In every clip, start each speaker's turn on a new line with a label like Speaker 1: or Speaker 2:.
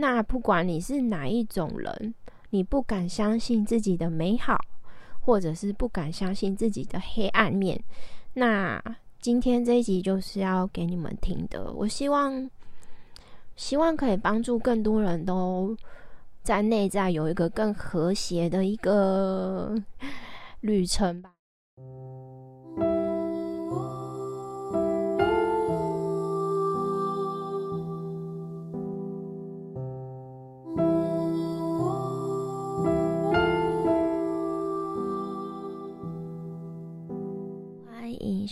Speaker 1: 那不管你是哪一种人，你不敢相信自己的美好，或者是不敢相信自己的黑暗面，那今天这一集就是要给你们听的。我希望，希望可以帮助更多人都在内在有一个更和谐的一个 旅程吧。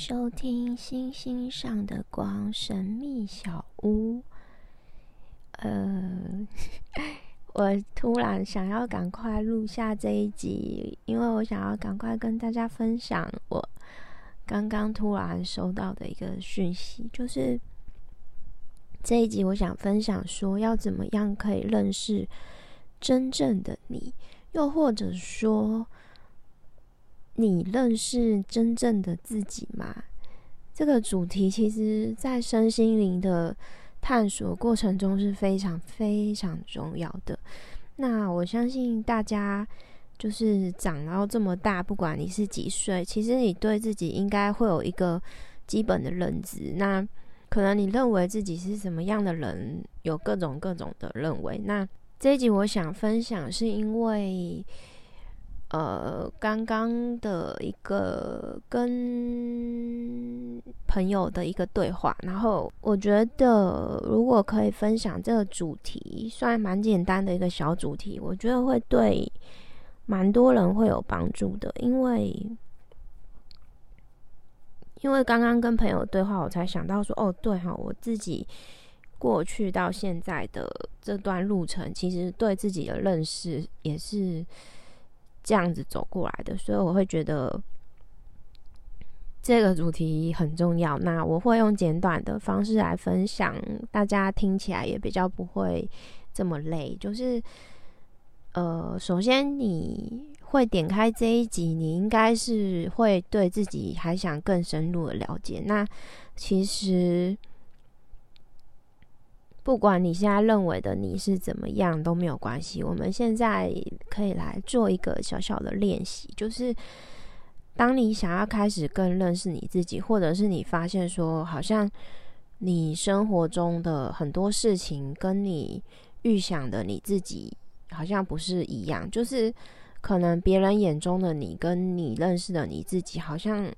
Speaker 1: 收听星星上的光神秘小屋。呃，我突然想要赶快录下这一集，因为我想要赶快跟大家分享我刚刚突然收到的一个讯息，就是这一集我想分享说要怎么样可以认识真正的你，又或者说。你认识真正的自己吗？这个主题其实，在身心灵的探索过程中是非常非常重要的。那我相信大家就是长到这么大，不管你是几岁，其实你对自己应该会有一个基本的认知。那可能你认为自己是什么样的人，有各种各种的认为。那这一集我想分享，是因为。呃，刚刚的一个跟朋友的一个对话，然后我觉得如果可以分享这个主题，虽然蛮简单的一个小主题，我觉得会对蛮多人会有帮助的，因为因为刚刚跟朋友对话，我才想到说，哦，对哈，我自己过去到现在的这段路程，其实对自己的认识也是。这样子走过来的，所以我会觉得这个主题很重要。那我会用简短的方式来分享，大家听起来也比较不会这么累。就是呃，首先你会点开这一集，你应该是会对自己还想更深入的了解。那其实。不管你现在认为的你是怎么样都没有关系。我们现在可以来做一个小小的练习，就是当你想要开始更认识你自己，或者是你发现说，好像你生活中的很多事情跟你预想的你自己好像不是一样，就是可能别人眼中的你跟你认识的你自己好像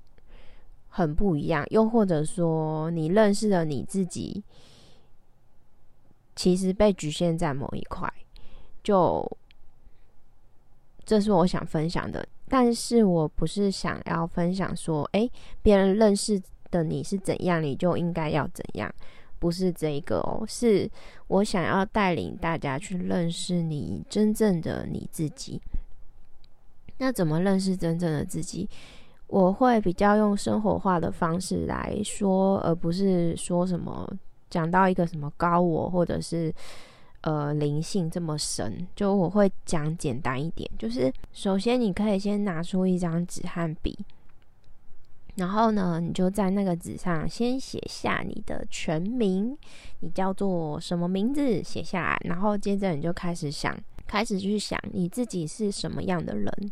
Speaker 1: 很不一样，又或者说你认识的你自己。其实被局限在某一块，就这是我想分享的。但是我不是想要分享说，哎，别人认识的你是怎样，你就应该要怎样，不是这一个哦。是我想要带领大家去认识你真正的你自己。那怎么认识真正的自己？我会比较用生活化的方式来说，而不是说什么。讲到一个什么高我，或者是呃灵性这么深，就我会讲简单一点。就是首先你可以先拿出一张纸和笔，然后呢，你就在那个纸上先写下你的全名，你叫做什么名字，写下来。然后接着你就开始想，开始去想你自己是什么样的人。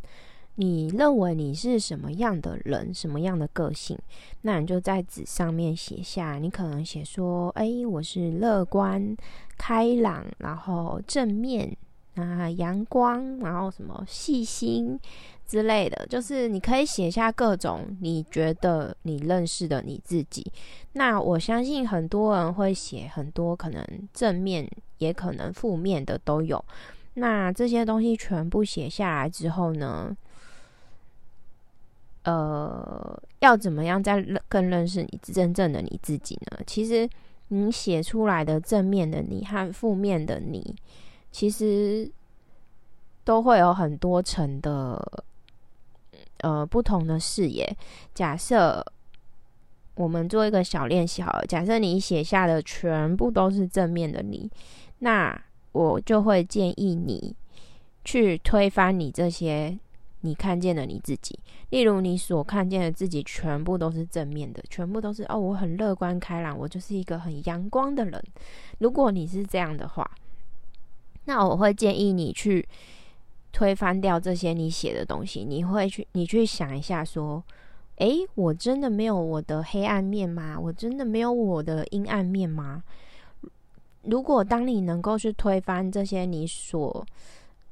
Speaker 1: 你认为你是什么样的人，什么样的个性？那你就在纸上面写下。你可能写说：“哎，我是乐观、开朗，然后正面啊，阳光，然后什么细心之类的。”就是你可以写下各种你觉得你认识的你自己。那我相信很多人会写很多，可能正面也可能负面的都有。那这些东西全部写下来之后呢？呃，要怎么样再更认识你真正的你自己呢？其实你写出来的正面的你和负面的你，其实都会有很多层的呃不同的视野。假设我们做一个小练习，好了，假设你写下的全部都是正面的你，那我就会建议你去推翻你这些。你看见了你自己，例如你所看见的自己全部都是正面的，全部都是哦，我很乐观开朗，我就是一个很阳光的人。如果你是这样的话，那我会建议你去推翻掉这些你写的东西。你会去，你去想一下，说，诶，我真的没有我的黑暗面吗？我真的没有我的阴暗面吗？如果当你能够去推翻这些你所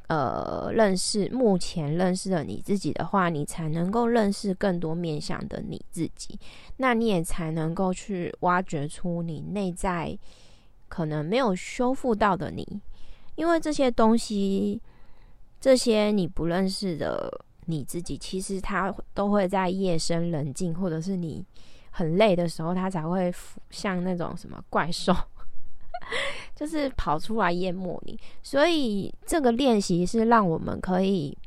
Speaker 1: 呃认识目前认识的你自己的话，你才能够认识更多面向的你自己。那你也才能够去挖掘出你内在可能没有修复到的你，因为这些东西，这些你不认识的你自己，其实它都会在夜深人静或者是你很累的时候，它才会像那种什么怪兽。就是跑出来淹没你，所以这个练习是让我们可以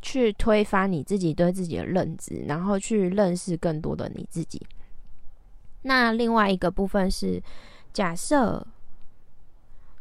Speaker 1: 去推翻你自己对自己的认知，然后去认识更多的你自己。那另外一个部分是，假设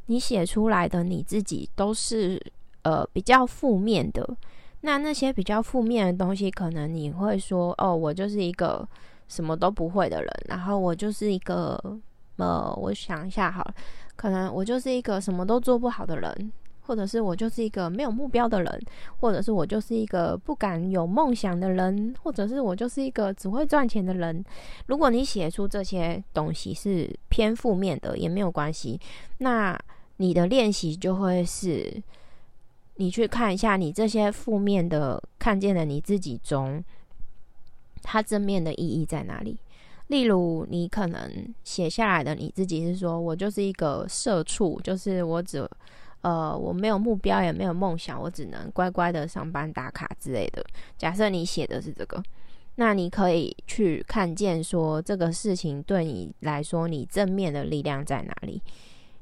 Speaker 1: 你写出来的你自己都是呃比较负面的，那那些比较负面的东西，可能你会说：“哦，我就是一个什么都不会的人，然后我就是一个……呃，我想一下，好了。”可能我就是一个什么都做不好的人，或者是我就是一个没有目标的人，或者是我就是一个不敢有梦想的人，或者是我就是一个只会赚钱的人。如果你写出这些东西是偏负面的，也没有关系。那你的练习就会是，你去看一下你这些负面的看见的你自己中，它正面的意义在哪里。例如，你可能写下来的你自己是说，我就是一个社畜，就是我只，呃，我没有目标，也没有梦想，我只能乖乖的上班打卡之类的。假设你写的是这个，那你可以去看见说，这个事情对你来说，你正面的力量在哪里？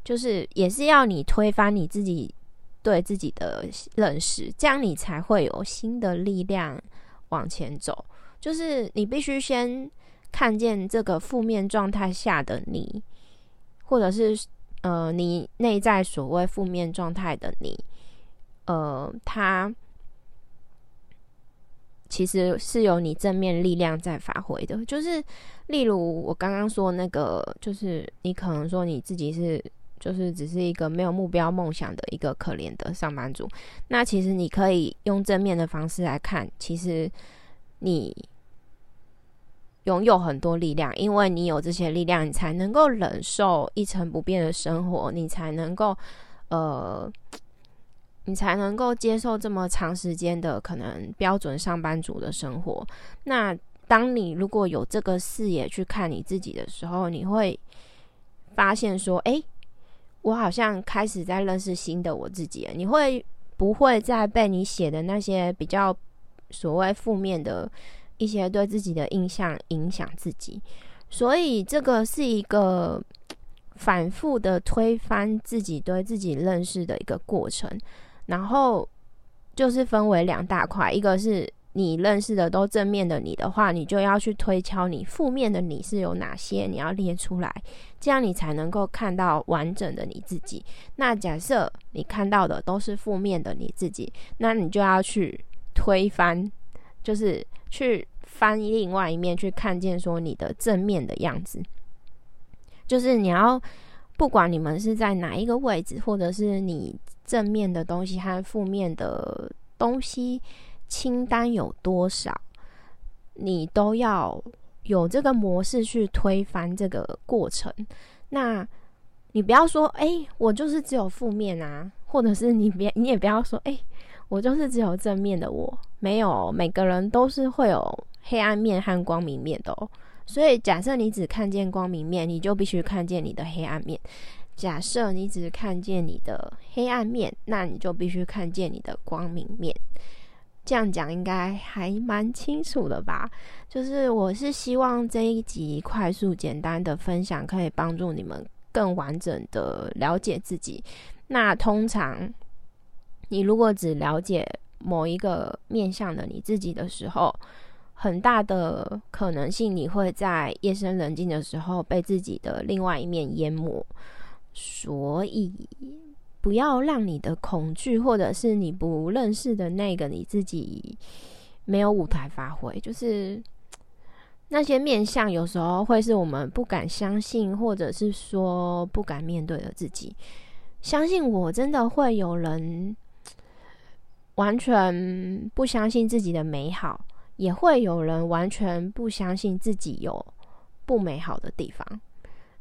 Speaker 1: 就是也是要你推翻你自己对自己的认识，这样你才会有新的力量往前走。就是你必须先。看见这个负面状态下的你，或者是呃，你内在所谓负面状态的你，呃，他其实是有你正面力量在发挥的。就是例如我刚刚说那个，就是你可能说你自己是，就是只是一个没有目标、梦想的一个可怜的上班族。那其实你可以用正面的方式来看，其实你。拥有很多力量，因为你有这些力量，你才能够忍受一成不变的生活，你才能够，呃，你才能够接受这么长时间的可能标准上班族的生活。那当你如果有这个视野去看你自己的时候，你会发现说：“哎，我好像开始在认识新的我自己。”你会不会再被你写的那些比较所谓负面的？一些对自己的印象影响自己，所以这个是一个反复的推翻自己对自己认识的一个过程。然后就是分为两大块，一个是你认识的都正面的你的话，你就要去推敲你负面的你是有哪些，你要列出来，这样你才能够看到完整的你自己。那假设你看到的都是负面的你自己，那你就要去推翻，就是。去翻另外一面，去看见说你的正面的样子，就是你要不管你们是在哪一个位置，或者是你正面的东西和负面的东西清单有多少，你都要有这个模式去推翻这个过程。那你不要说，哎，我就是只有负面啊，或者是你别你也不要说，哎。我就是只有正面的，我没有每个人都是会有黑暗面和光明面的。所以假设你只看见光明面，你就必须看见你的黑暗面；假设你只看见你的黑暗面，那你就必须看见你的光明面。这样讲应该还蛮清楚的吧？就是我是希望这一集快速简单的分享，可以帮助你们更完整的了解自己。那通常。你如果只了解某一个面向的你自己的时候，很大的可能性你会在夜深人静的时候被自己的另外一面淹没。所以，不要让你的恐惧或者是你不认识的那个你自己没有舞台发挥。就是 那些面相，有时候会是我们不敢相信，或者是说不敢面对的自己。相信我，真的会有人完全不相信自己的美好，也会有人完全不相信自己有不美好的地方。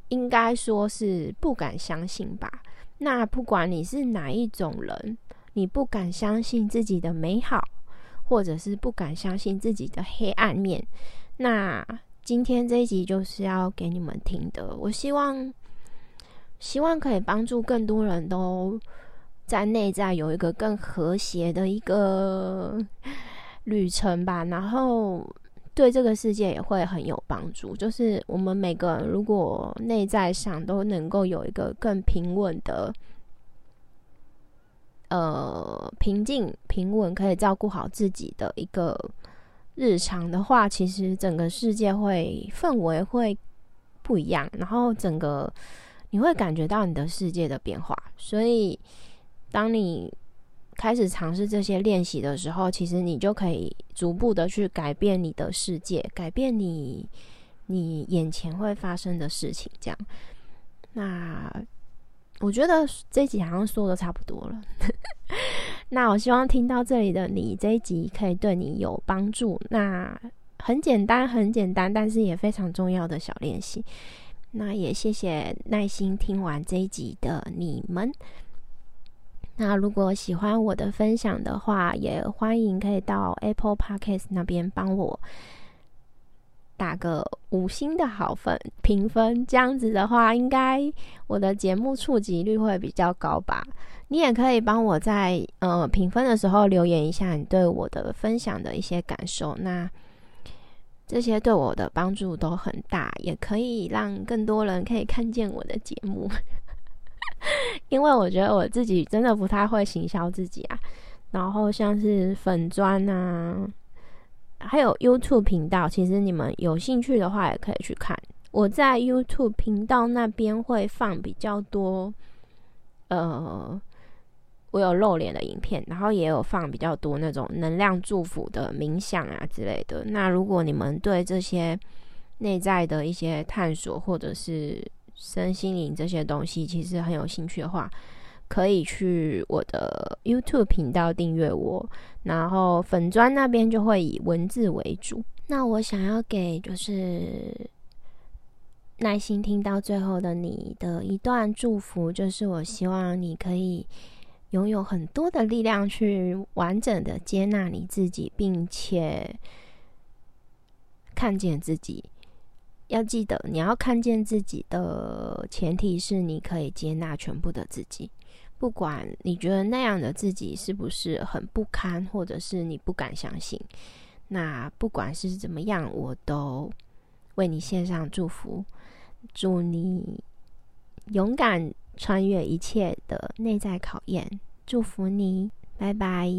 Speaker 1: 应该说是不敢相信吧。那不管你是哪一种人，你不敢相信自己的美好，或者是不敢相信自己的黑暗面，那今天这一集就是要给你们听的。我希望，希望可以帮助更多人都在内在有一个更和谐的一个 旅程吧。然后。对这个世界也会很有帮助。就是我们每个人，如果内在上都能够有一个更平稳的，呃，平静、平稳，可以照顾好自己的一个日常的话，其实整个世界会氛围会不一样，然后整个你会感觉到你的世界的变化。所以，当你开始尝试这些练习的时候，其实你就可以逐步的去改变你的世界，改变你你眼前会发生的事情。这样，那我觉得这一集好像说的差不多了。那我希望听到这里的你，这一集可以对你有帮助。那很简单，很简单，但是也非常重要的小练习。那也谢谢耐心听完这一集的你们。那如果喜欢我的分享的话，也欢迎可以到 Apple Podcast 那边帮我打个五星的好分评分，这样子的话，应该我的节目触及率会比较高吧。你也可以帮我在呃评分的时候留言一下你对我的分享的一些感受，那这些对我的帮助都很大，也可以让更多人可以看见我的节目。因为我觉得我自己真的不太会行销自己啊，然后像是粉砖啊，还有 YouTube 频道，其实你们有兴趣的话也可以去看。我在 YouTube 频道那边会放比较多，呃，我有露脸的影片，然后也有放比较多那种能量祝福的冥想啊之类的。那如果你们对这些内在的一些探索，或者是身心灵这些东西其实很有兴趣的话，可以去我的 YouTube 频道订阅我，然后粉砖那边就会以文字为主。那我想要给就是耐心听到最后的你的一段祝福，就是我希望你可以拥有很多的力量去完整的接纳你自己，并且看见自己。要记得，你要看见自己的前提是你可以接纳全部的自己，不管你觉得那样的自己是不是很不堪，或者是你不敢相信。那不管是怎么样，我都为你献上祝福，祝你勇敢穿越一切的内在考验，祝福你，拜拜。